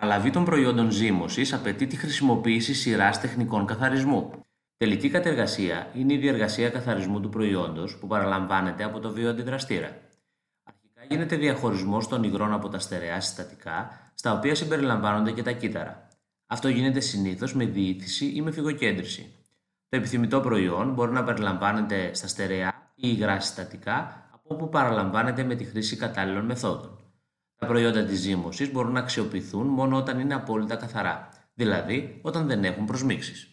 Παραλαβή των προϊόντων ζύμωσης απαιτεί τη χρησιμοποίηση σειράς τεχνικών καθαρισμού. Τελική κατεργασία είναι η διεργασία καθαρισμού του προϊόντος που παραλαμβάνεται από το βιοαντιδραστήρα. Αρχικά γίνεται διαχωρισμός των υγρών από τα στερεά συστατικά, στα οποία συμπεριλαμβάνονται και τα κύτταρα. Αυτό γίνεται συνήθως με διήθηση ή με φυγοκέντρηση. Το επιθυμητό προϊόν μπορεί να περιλαμβάνεται στα στερεά ή υγρά συστατικά, από όπου παραλαμβάνεται με τη χρήση κατάλληλων μεθόδων. Τα προϊόντα της ζύμωσης μπορούν να αξιοποιηθούν μόνο όταν είναι απόλυτα καθαρά, δηλαδή όταν δεν έχουν προσμίξεις.